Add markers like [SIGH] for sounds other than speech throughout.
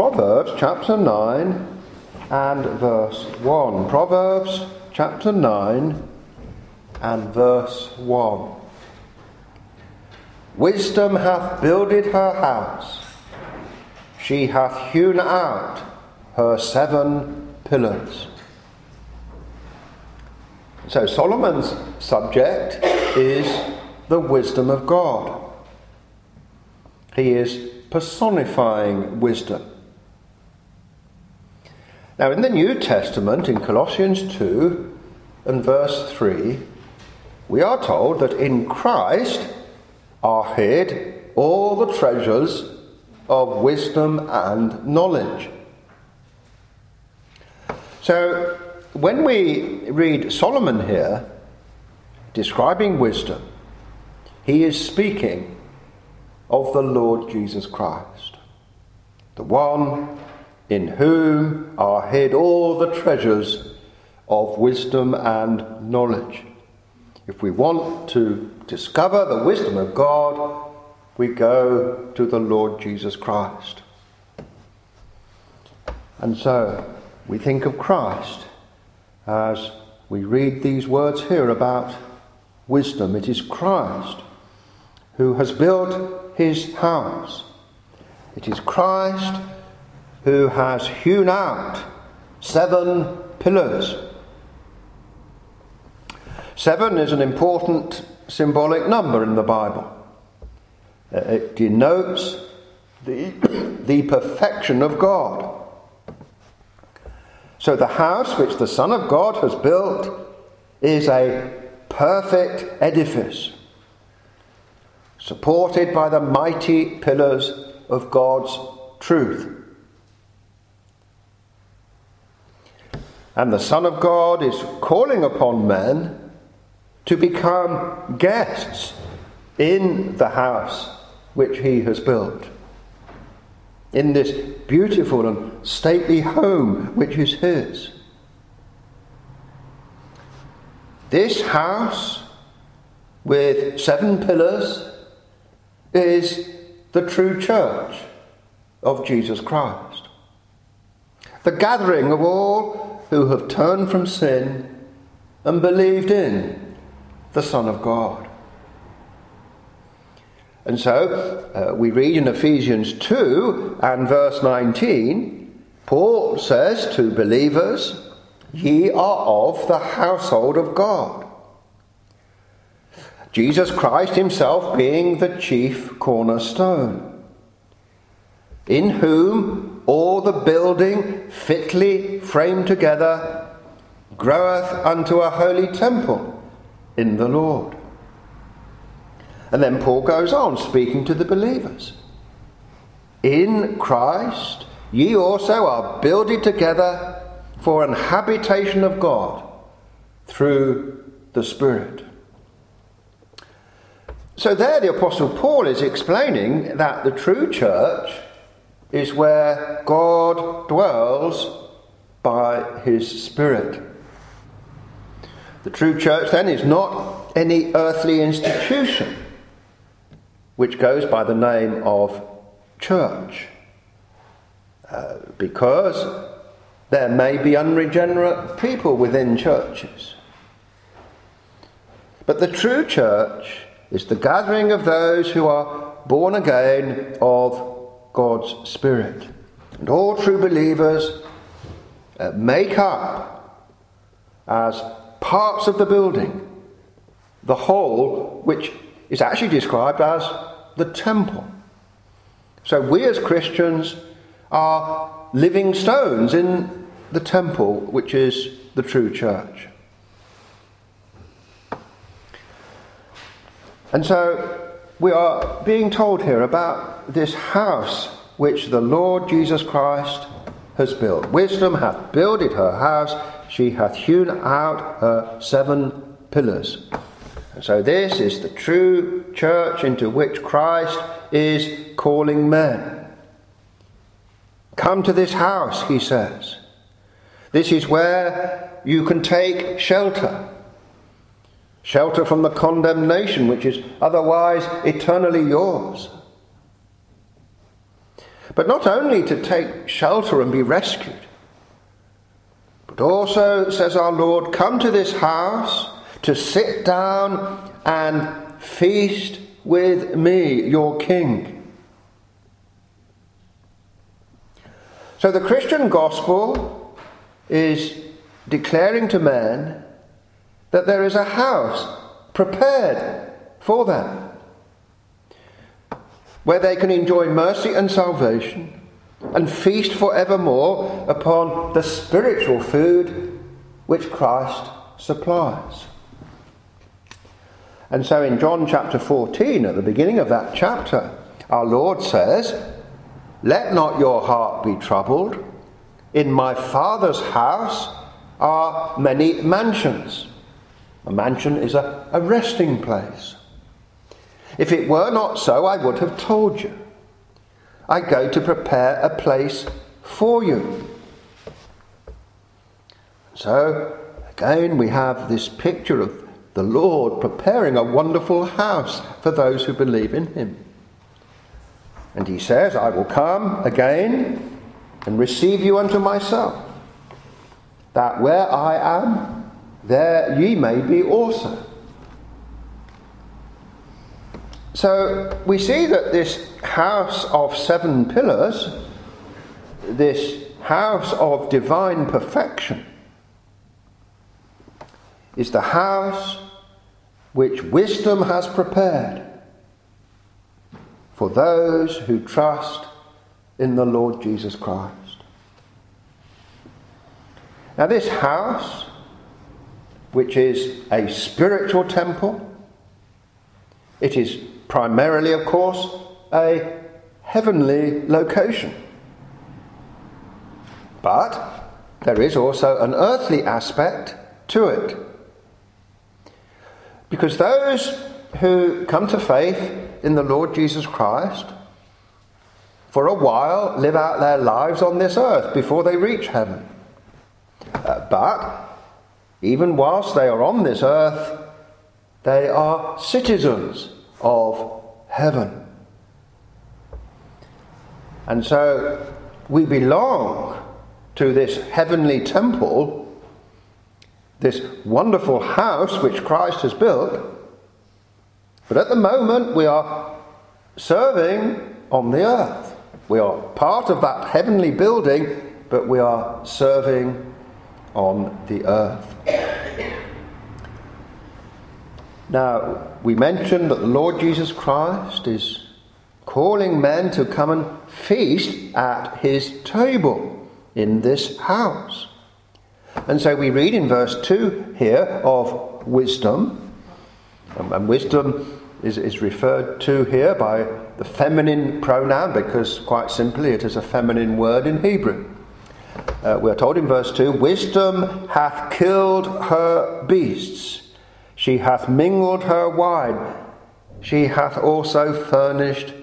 Proverbs chapter 9 and verse 1. Proverbs chapter 9 and verse 1. Wisdom hath builded her house, she hath hewn out her seven pillars. So Solomon's subject is the wisdom of God. He is personifying wisdom. Now, in the New Testament, in Colossians 2 and verse 3, we are told that in Christ are hid all the treasures of wisdom and knowledge. So, when we read Solomon here describing wisdom, he is speaking of the Lord Jesus Christ, the one in whom are hid all the treasures of wisdom and knowledge. If we want to discover the wisdom of God, we go to the Lord Jesus Christ. And so we think of Christ as we read these words here about wisdom. It is Christ who has built his house. It is Christ who has hewn out seven pillars. Seven is an important symbolic number in the Bible. Uh, it denotes the, [COUGHS] the perfection of God. So the house which the Son of God has built is a perfect edifice, supported by the mighty pillars of God's truth. And the Son of God is calling upon men to become guests in the house which he has built, in this beautiful and stately home which is his. This house with seven pillars is the true church of Jesus Christ. The gathering of all who have turned from sin and believed in the Son of God. And so uh, we read in Ephesians 2 and verse 19, Paul says to believers, Ye are of the household of God. Jesus Christ himself being the chief cornerstone, in whom all the building fitly framed together groweth unto a holy temple in the Lord. And then Paul goes on speaking to the believers. In Christ ye also are builded together for an habitation of God through the Spirit. So there the Apostle Paul is explaining that the true church is where God dwells by his Spirit. The true church then is not any earthly institution which goes by the name of church, uh, because there may be unregenerate people within churches. But the true church is the gathering of those who are born again of God's Spirit. And all true believers uh, make up as parts of the building the whole, which is actually described as the temple. So we as Christians are living stones in the temple, which is the true church. And so we are being told here about this house which the Lord Jesus Christ has built. Wisdom hath builded her house, she hath hewn out her seven pillars. And so, this is the true church into which Christ is calling men. Come to this house, he says. This is where you can take shelter shelter from the condemnation which is otherwise eternally yours. But not only to take shelter and be rescued, but also, says our Lord, come to this house to sit down and feast with me, your King. So the Christian gospel is declaring to men that there is a house prepared for them where they can enjoy mercy and salvation and feast forevermore upon the spiritual food which Christ supplies. And so in John chapter 14, at the beginning of that chapter, our Lord says, Let not your heart be troubled. In my Father's house are many mansions. A mansion is a, a resting place. If it were not so, I would have told you. I go to prepare a place for you. So, again, we have this picture of the Lord preparing a wonderful house for those who believe in him. And he says, I will come again and receive you unto myself, that where I am, there ye may be also. So we see that this house of seven pillars, this house of divine perfection, is the house which wisdom has prepared for those who trust in the Lord Jesus Christ. Now, this house, which is a spiritual temple, it is primarily, of course, a heavenly location. But there is also an earthly aspect to it. Because those who come to faith in the Lord Jesus Christ, for a while live out their lives on this earth before they reach heaven. Uh, but even whilst they are on this earth, they are citizens of heaven. And so we belong to this heavenly temple, this wonderful house which Christ has built. But at the moment, we are serving on the earth. We are part of that heavenly building, but we are serving on the earth. Now, we mentioned that the Lord Jesus Christ is calling men to come and feast at his table in this house. And so we read in verse 2 here of wisdom, and wisdom is, is referred to here by the feminine pronoun because, quite simply, it is a feminine word in Hebrew. Uh, we are told in verse 2 Wisdom hath killed her beasts she hath mingled her wine. She hath also furnished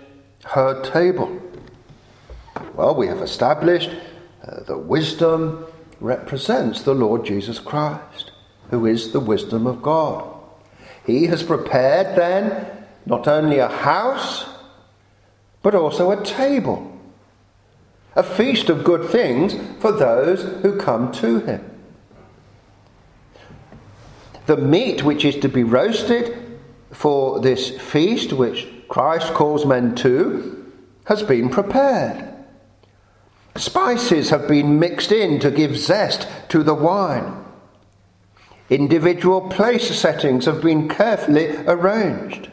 her table. Well, we have established uh, that wisdom represents the Lord Jesus Christ, who is the wisdom of God. He has prepared then not only a house, but also a table, a feast of good things for those who come to him. The meat which is to be roasted for this feast, which Christ calls men to, has been prepared. Spices have been mixed in to give zest to the wine. Individual place settings have been carefully arranged.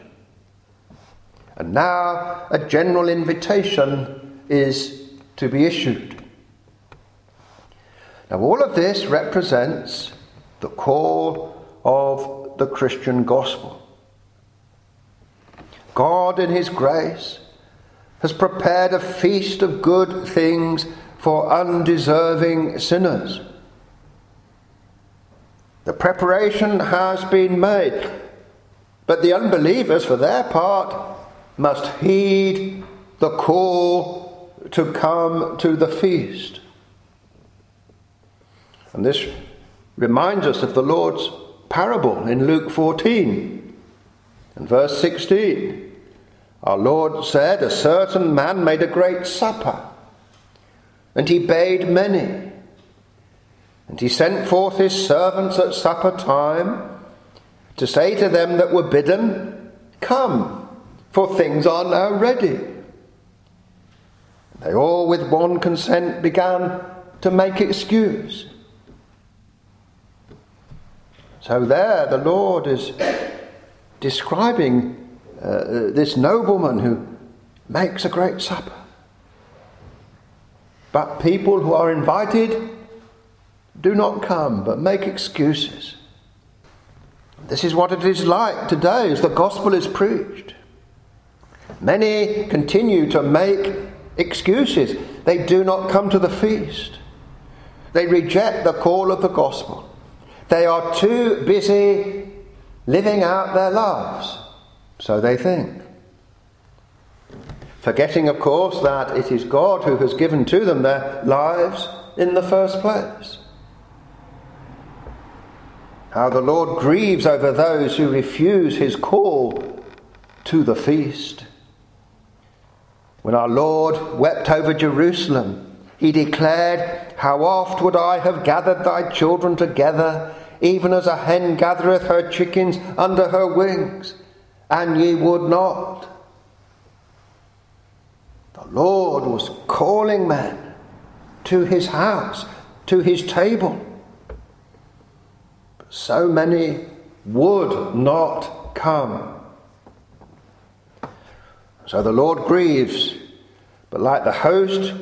And now a general invitation is to be issued. Now, all of this represents the call of the Christian gospel. God, in His grace, has prepared a feast of good things for undeserving sinners. The preparation has been made, but the unbelievers, for their part, must heed the call to come to the feast. And this reminds us of the Lord's parable in Luke 14 and verse 16. Our Lord said, A certain man made a great supper, and he bade many. And he sent forth his servants at supper time to say to them that were bidden, Come, for things are now ready. They all with one consent began to make excuse. So there the Lord is describing uh, this nobleman who makes a great supper. But people who are invited do not come, but make excuses. This is what it is like today as the gospel is preached. Many continue to make excuses. They do not come to the feast. They reject the call of the gospel. They are too busy living out their lives. So they think. Forgetting, of course, that it is God who has given to them their lives in the first place. How the Lord grieves over those who refuse his call to the feast. When our Lord wept over Jerusalem, he declared, How oft would I have gathered thy children together, even as a hen gathereth her chickens under her wings, and ye would not. The Lord was calling men to his house, to his table But so many would not come. So the Lord grieves, but like the host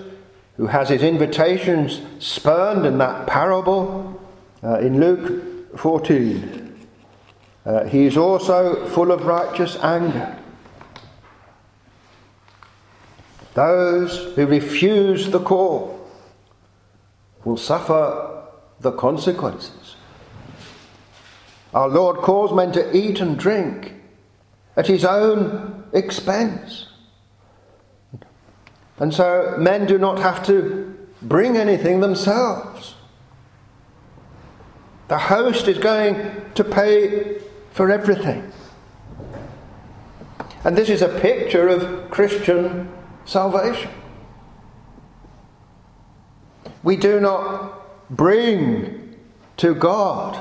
who has his invitations spurned in that parable uh, in Luke 14, uh, he is also full of righteous anger. Those who refuse the call will suffer the consequences. Our Lord calls men to eat and drink at his own expense. And so men do not have to bring anything themselves. The host is going to pay for everything. And this is a picture of Christian salvation. We do not bring to God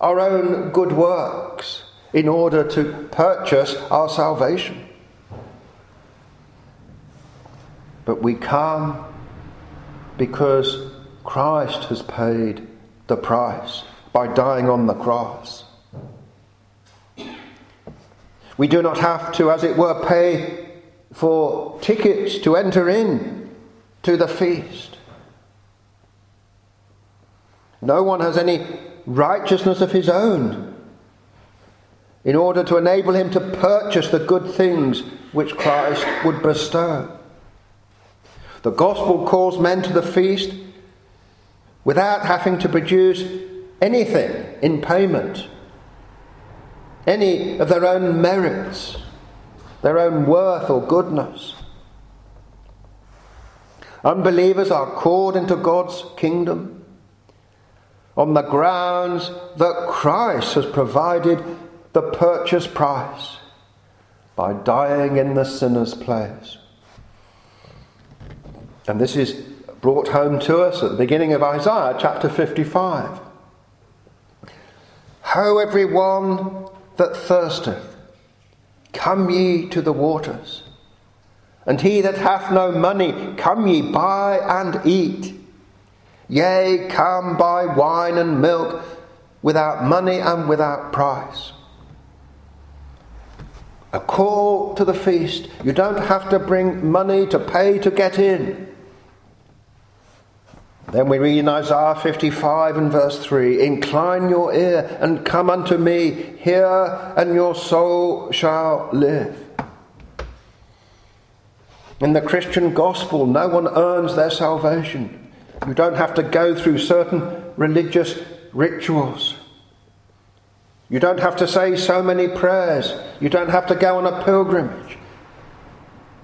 our own good works in order to purchase our salvation. But we come because Christ has paid the price by dying on the cross. We do not have to, as it were, pay for tickets to enter in to the feast. No one has any righteousness of his own in order to enable him to purchase the good things which Christ would bestow. The gospel calls men to the feast without having to produce anything in payment, any of their own merits, their own worth or goodness. Unbelievers are called into God's kingdom on the grounds that Christ has provided the purchase price by dying in the sinner's place. And this is brought home to us at the beginning of Isaiah chapter 55. Ho, every one that thirsteth, come ye to the waters. And he that hath no money, come ye buy and eat. Yea, come buy wine and milk without money and without price. A call to the feast. You don't have to bring money to pay to get in. Then we read in Isaiah 55 and verse 3 Incline your ear and come unto me, hear, and your soul shall live. In the Christian gospel, no one earns their salvation. You don't have to go through certain religious rituals. You don't have to say so many prayers. You don't have to go on a pilgrimage.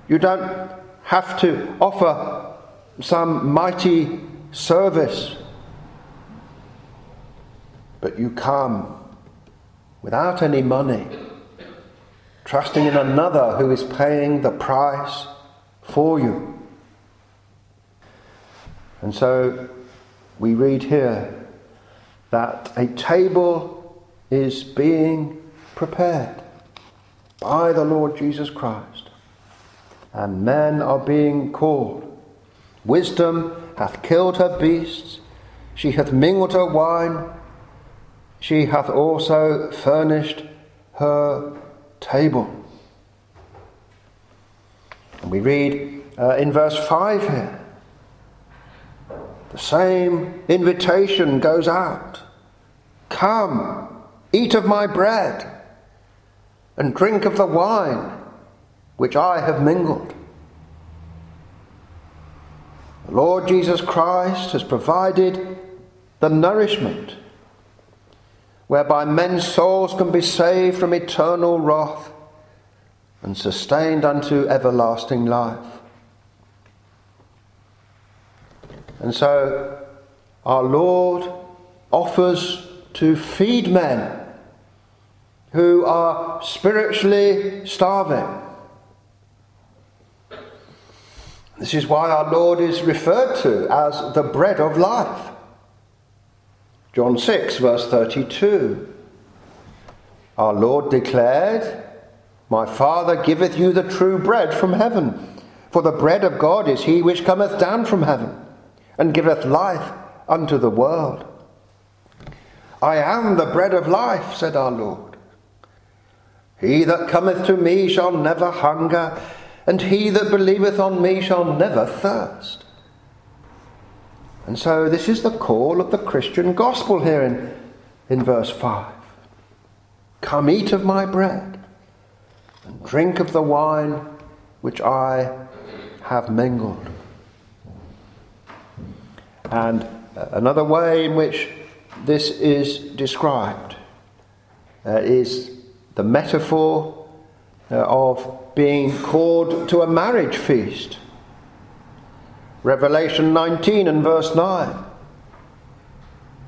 You don't have to offer some mighty service. But you come without any money trusting in another who is paying the price for you. And so we read here that a table is being prepared by the Lord Jesus Christ, and men are being called. Wisdom hath killed her beasts, she hath mingled her wine, she hath also furnished her table. And we read uh, in verse 5 here the same invitation goes out Come, eat of my bread, and drink of the wine which I have mingled. The Lord Jesus Christ has provided the nourishment whereby men's souls can be saved from eternal wrath and sustained unto everlasting life. And so our Lord offers to feed men who are spiritually starving. This is why our Lord is referred to as the bread of life. John 6, verse 32. Our Lord declared, My Father giveth you the true bread from heaven, for the bread of God is he which cometh down from heaven, and giveth life unto the world. I am the bread of life, said our Lord. He that cometh to me shall never hunger, and he that believeth on me shall never thirst. And so this is the call of the Christian gospel here in, in verse 5. Come eat of my bread and drink of the wine which I have mingled. And another way in which this is described uh, is the metaphor uh, of being called to a marriage feast. Revelation 19 and verse 9.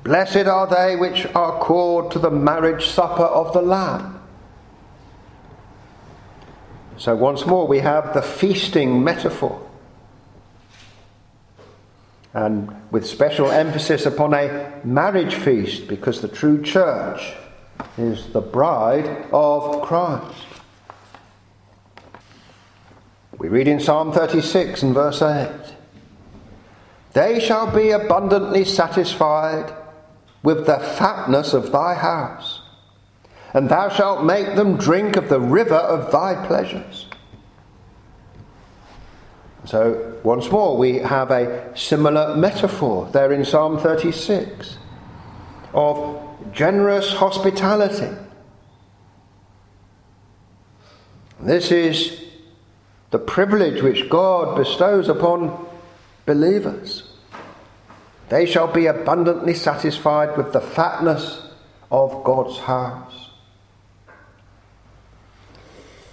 Blessed are they which are called to the marriage supper of the Lamb. So, once more, we have the feasting metaphor. And with special emphasis upon a marriage feast, because the true church is the bride of Christ. We read in Psalm 36 and verse 8 they shall be abundantly satisfied with the fatness of thy house, and thou shalt make them drink of the river of thy pleasures. So, once more, we have a similar metaphor there in Psalm 36 of generous hospitality. This is the privilege which God bestows upon believers. They shall be abundantly satisfied with the fatness of God's house.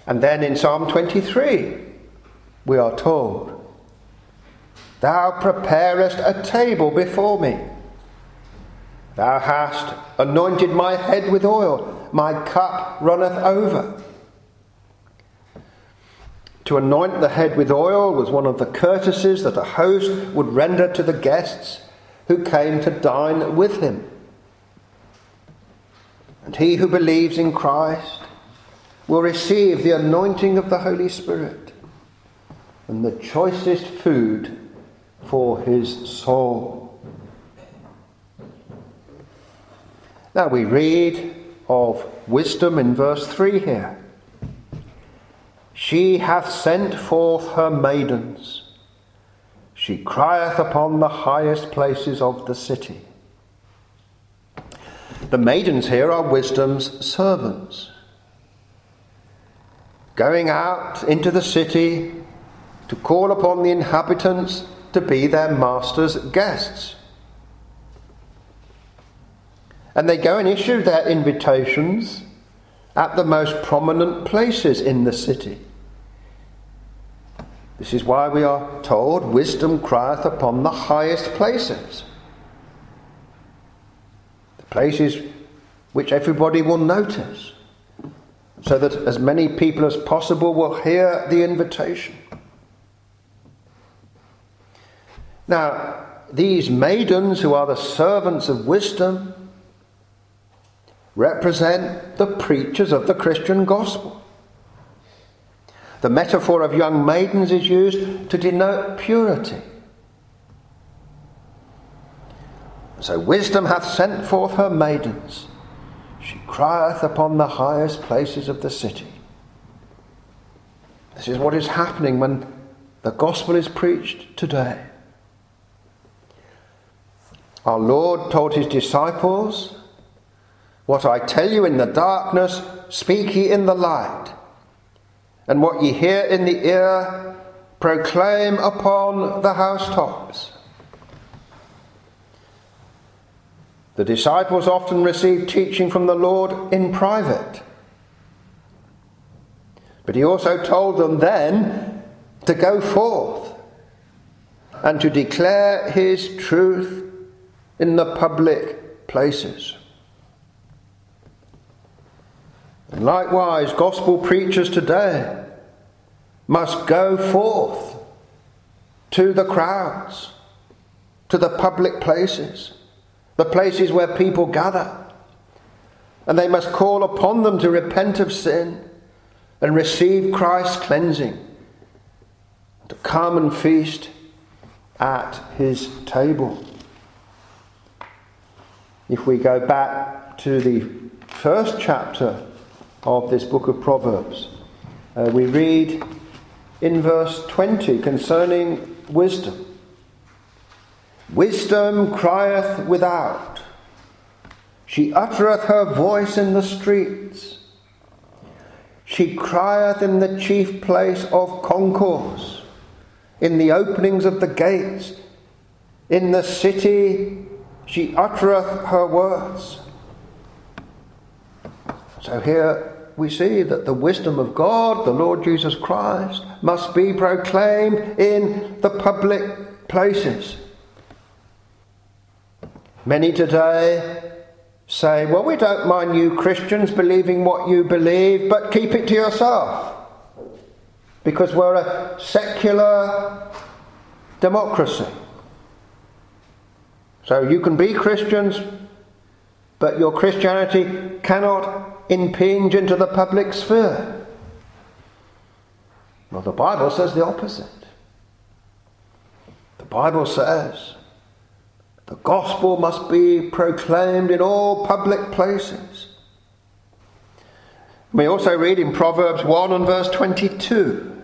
And then in Psalm 23, we are told, Thou preparest a table before me. Thou hast anointed my head with oil, my cup runneth over. To anoint the head with oil was one of the courtesies that a host would render to the guests who came to dine with him. And he who believes in Christ will receive the anointing of the Holy Spirit and the choicest food for his soul. Now we read of wisdom in verse 3 here. She hath sent forth her maidens. She crieth upon the highest places of the city. The maidens here are wisdom's servants, going out into the city to call upon the inhabitants to be their master's guests. And they go and issue their invitations at the most prominent places in the city. This is why we are told, Wisdom crieth upon the highest places. The places which everybody will notice. so that as many people as possible will hear the invitation. Now, these maidens, who are the servants of wisdom, represent the preachers of the Christian gospel. The metaphor of young maidens is used to denote purity. So wisdom hath sent forth her maidens. She crieth upon the highest places of the city. This is what is happening when the gospel is preached today. Our Lord told his disciples, What I tell you in the darkness, speak ye in the light. And what ye hear in the ear, proclaim upon the housetops. The disciples often received teaching from the Lord in private. But he also told them then to go forth and to declare his truth in the public places. And likewise, gospel preachers today must go forth to the crowds, to the public places, the places where people gather. And they must call upon them to repent of sin and receive Christ's cleansing, to come and feast at his table. If we go back to the first chapter of this book of Proverbs, uh, we read in verse 20 concerning wisdom Wisdom crieth without, she uttereth her voice in the streets. She crieth in the chief place of concourse, in the openings of the gates, in the city she uttereth her words. So here we see that the wisdom of God, the Lord Jesus Christ, must be proclaimed in the public places. Many today say, well, we don't mind you Christians believing what you believe, but keep it to yourself. Because we're a secular democracy. So you can be Christians, but your Christianity cannot impinge into the public sphere. Well, the Bible says the opposite. The Bible says the gospel must be proclaimed in all public places. We also read in Proverbs 1 and verse 22.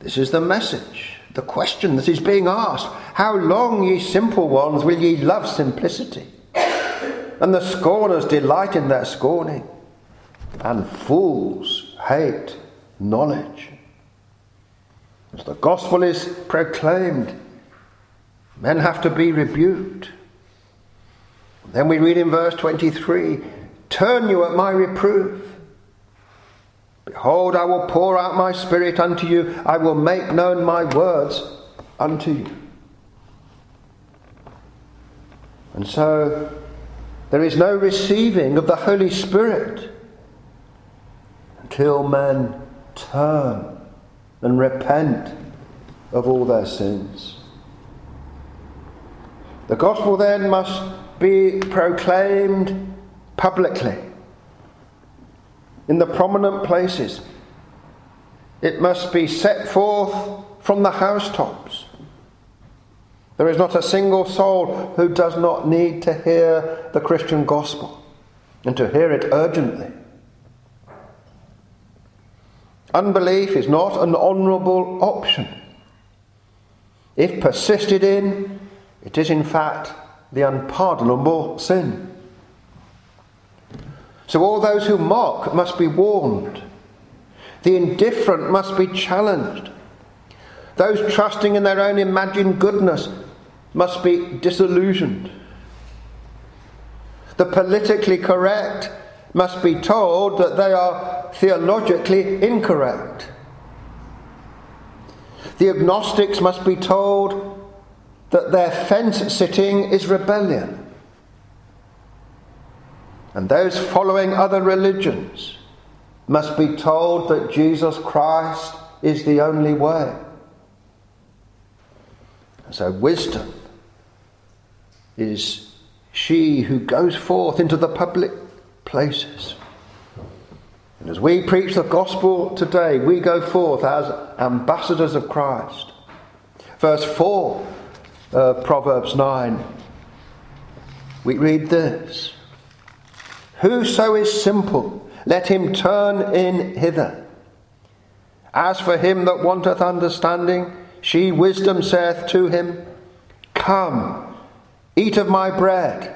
This is the message the question that is being asked How long, ye simple ones, will ye love simplicity? And the scorners delight in their scorning, and fools hate knowledge. As the gospel is proclaimed, men have to be rebuked. Then we read in verse 23 Turn you at my reproof. Behold, I will pour out my spirit unto you, I will make known my words unto you. And so there is no receiving of the Holy Spirit until men turn and repent of all their sins. The gospel then must be proclaimed publicly in the prominent places. It must be set forth from the housetops. There is not a single soul who does not need to hear the Christian gospel and to hear it urgently. Unbelief is not an honourable option. If persisted in, it is in fact the unpardonable sin. So all those who mock must be warned. The indifferent must be challenged. Those trusting in their own imagined goodness must be disillusioned. The politically correct must be told that they are theologically incorrect. The agnostics must be told that their fence sitting is rebellion and those following other religions must be told that Jesus Christ is the only way. So, wisdom is she who goes forth into the public places. And as we preach the gospel today, we go forth as ambassadors of Christ. Verse 4 of Proverbs 9, we read this Whoso is simple, let him turn in hither. As for him that wanteth understanding, she wisdom saith to him, Come, eat of my bread,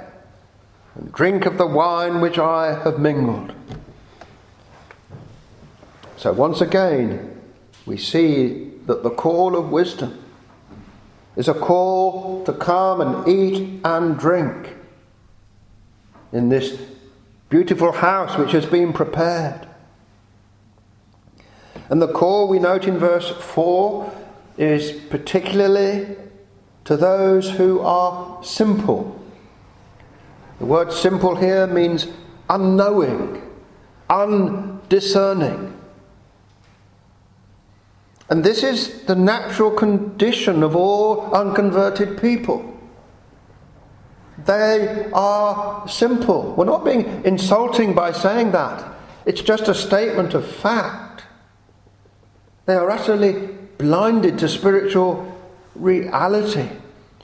and drink of the wine which I have mingled. So once again, we see that the call of wisdom is a call to come and eat and drink in this beautiful house which has been prepared. And the call we note in verse 4 is particularly to those who are simple. The word simple here means unknowing, undiscerning. And this is the natural condition of all unconverted people. They are simple. We're not being insulting by saying that. It's just a statement of fact. They are utterly blinded to spiritual reality.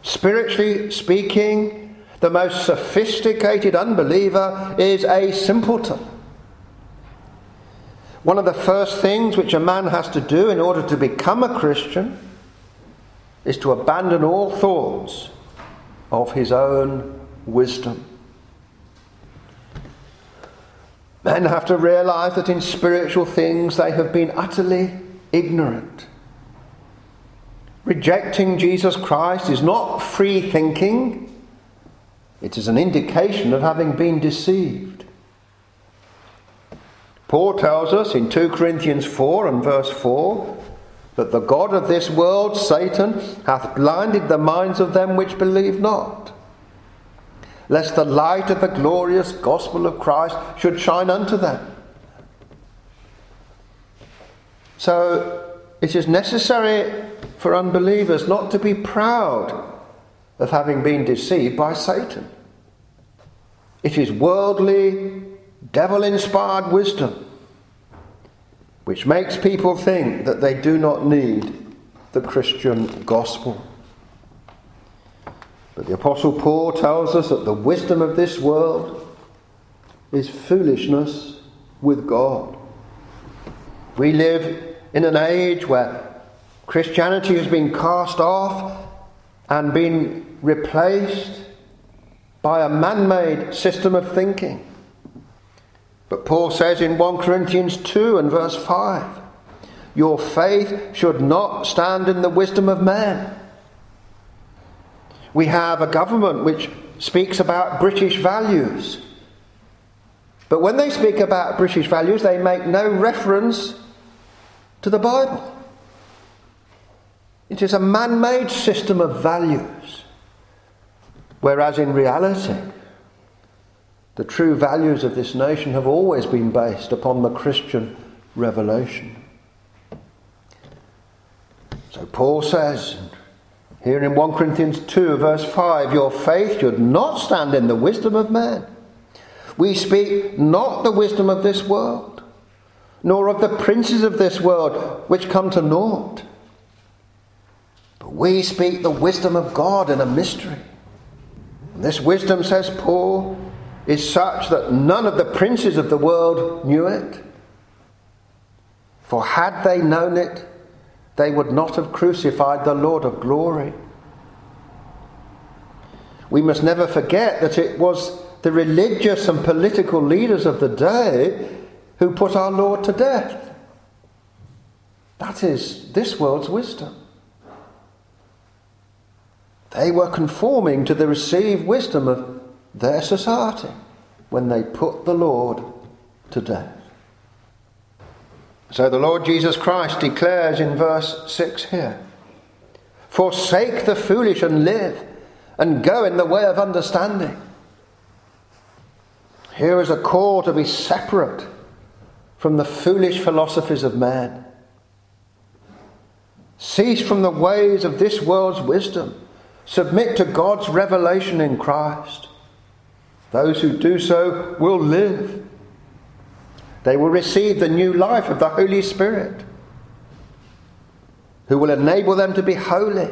Spiritually speaking, the most sophisticated unbeliever is a simpleton. One of the first things which a man has to do in order to become a Christian is to abandon all thoughts of his own wisdom. Men have to realize that in spiritual things they have been utterly ignorant. Rejecting Jesus Christ is not free thinking, it is an indication of having been deceived. Paul tells us in 2 Corinthians 4 and verse 4 that the God of this world, Satan, hath blinded the minds of them which believe not, lest the light of the glorious gospel of Christ should shine unto them. So it is necessary for unbelievers not to be proud of having been deceived by Satan. It is worldly, devil inspired wisdom which makes people think that they do not need the Christian gospel. But the Apostle Paul tells us that the wisdom of this world is foolishness with God. We live in an age where Christianity has been cast off and been replaced by a man made system of thinking. But Paul says in 1 Corinthians 2 and verse 5 Your faith should not stand in the wisdom of man. We have a government which speaks about British values. But when they speak about British values, they make no reference to the Bible. It is a man made system of values. Whereas in reality, the true values of this nation have always been based upon the Christian revelation. So Paul says here in 1 Corinthians 2, verse 5 Your faith should not stand in the wisdom of man. We speak not the wisdom of this world, nor of the princes of this world, which come to naught. We speak the wisdom of God in a mystery. And this wisdom, says Paul, is such that none of the princes of the world knew it. For had they known it, they would not have crucified the Lord of glory. We must never forget that it was the religious and political leaders of the day who put our Lord to death. That is this world's wisdom. They were conforming to the received wisdom of their society when they put the Lord to death. So the Lord Jesus Christ declares in verse 6 here Forsake the foolish and live, and go in the way of understanding. Here is a call to be separate from the foolish philosophies of men. Cease from the ways of this world's wisdom. Submit to God's revelation in Christ. Those who do so will live. They will receive the new life of the Holy Spirit, who will enable them to be holy.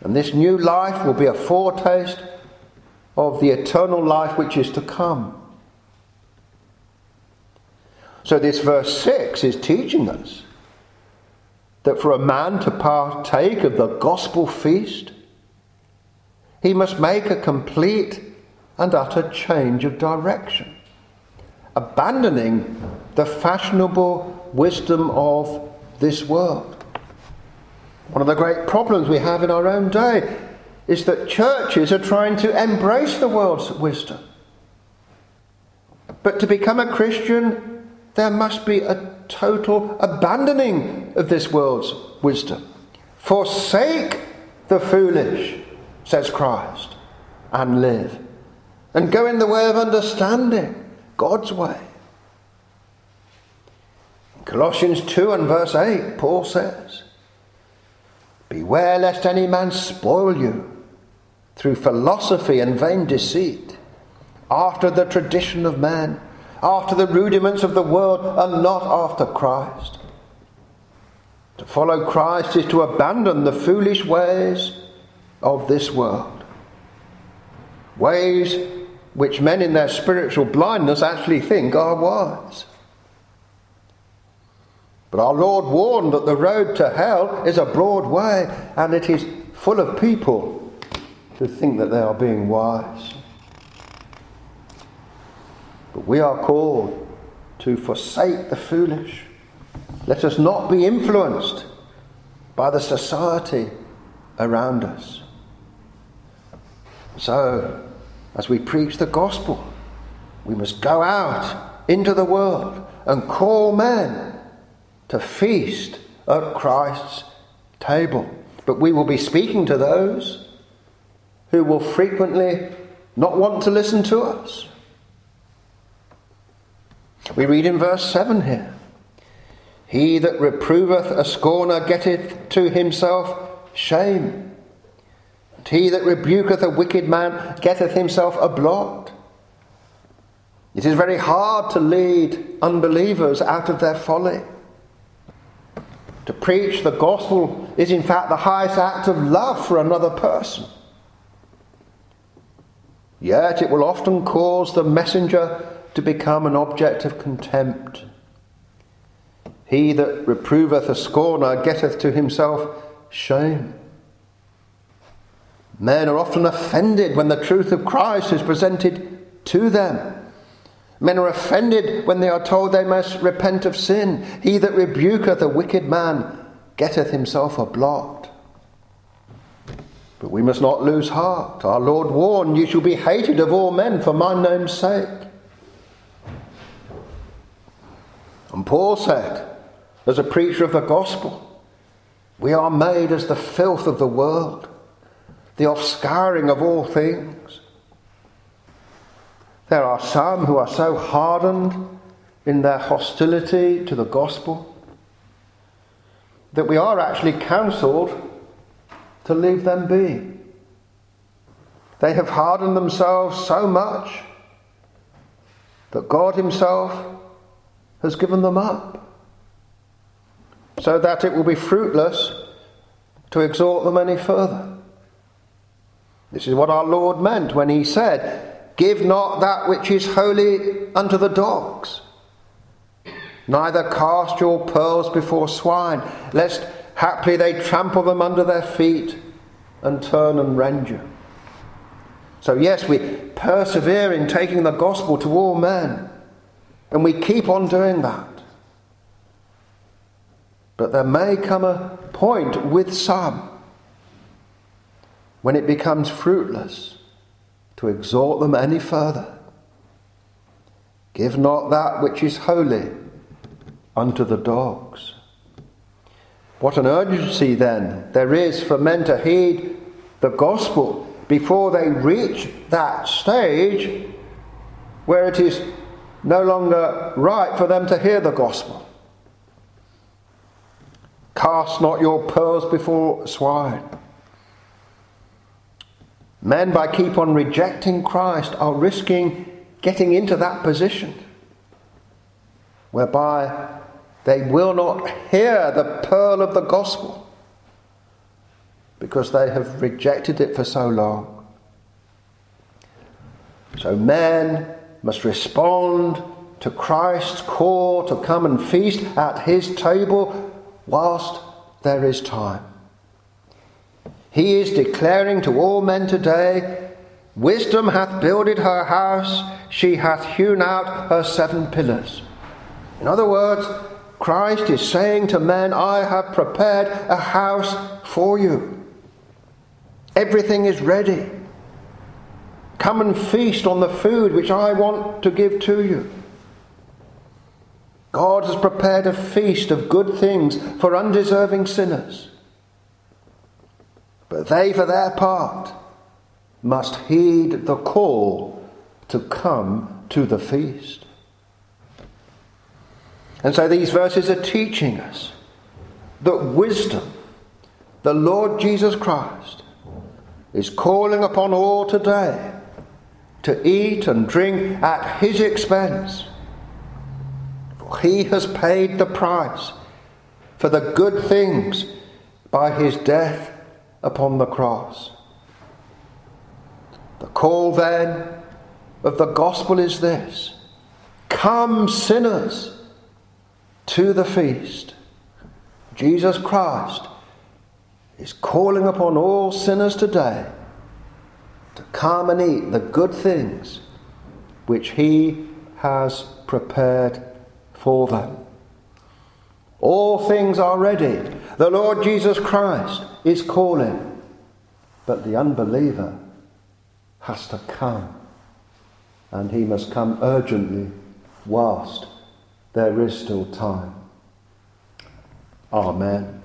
And this new life will be a foretaste of the eternal life which is to come. So, this verse 6 is teaching us that for a man to partake of the gospel feast, he must make a complete and utter change of direction, abandoning the fashionable wisdom of this world. One of the great problems we have in our own day is that churches are trying to embrace the world's wisdom. But to become a Christian, there must be a total abandoning of this world's wisdom. Forsake the foolish, says Christ, and live. And go in the way of understanding, God's way. In Colossians 2 and verse 8, Paul says, Beware lest any man spoil you through philosophy and vain deceit, after the tradition of man, after the rudiments of the world, and not after Christ. To follow Christ is to abandon the foolish ways of this world. Ways which men in their spiritual blindness actually think are wise. But our Lord warned that the road to hell is a broad way and it is full of people who think that they are being wise. But we are called to forsake the foolish. Let us not be influenced by the society around us. So, as we preach the gospel, we must go out into the world and call men to feast at Christ's table. But we will be speaking to those who will frequently not want to listen to us. We read in verse 7 here He that reproveth a scorner getteth to himself shame, he that rebuketh a wicked man getteth himself a blot. It is very hard to lead unbelievers out of their folly. To preach the gospel is, in fact, the highest act of love for another person. Yet it will often cause the messenger to become an object of contempt. He that reproveth a scorner getteth to himself shame. Men are often offended when the truth of Christ is presented to them. Men are offended when they are told they must repent of sin. He that rebuketh a wicked man getteth himself a blot. But we must not lose heart. Our Lord warned, You shall be hated of all men for my name's sake. And Paul said, as a preacher of the gospel, we are made as the filth of the world, the offscouring of all things. There are some who are so hardened in their hostility to the gospel that we are actually counseled to leave them be. They have hardened themselves so much that God Himself has given them up, so that it will be fruitless to exhort them any further. This is what our Lord meant when He said, Give not that which is holy unto the dogs, neither cast your pearls before swine, lest Haply they trample them under their feet and turn and rend you. So, yes, we persevere in taking the gospel to all men, and we keep on doing that. But there may come a point with some when it becomes fruitless to exhort them any further. Give not that which is holy unto the dogs. What an urgency then there is for men to heed the gospel before they reach that stage where it is no longer right for them to hear the gospel. Cast not your pearls before swine. Men, by keep on rejecting Christ, are risking getting into that position whereby they will not hear the pearl of the gospel because they have rejected it for so long. So men must respond to Christ's call to come and feast at his table whilst there is time. He is declaring to all men today Wisdom hath builded her house, she hath hewn out her seven pillars. In other words, Christ is saying to men, I have prepared a house for you. Everything is ready. Come and feast on the food which I want to give to you. God has prepared a feast of good things for undeserving sinners. But they, for their part, must heed the call to come to the feast. And so these verses are teaching us that wisdom, the Lord Jesus Christ, is calling upon all today to eat and drink at his expense. For he has paid the price for the good things by his death upon the cross. The call then of the gospel is this Come, sinners, to the feast. Jesus Christ is calling upon all sinners today to come and eat the good things which he has prepared for them. All things are ready. The Lord Jesus Christ is calling, but the unbeliever has to come, and he must come urgently whilst there is still time. Amen.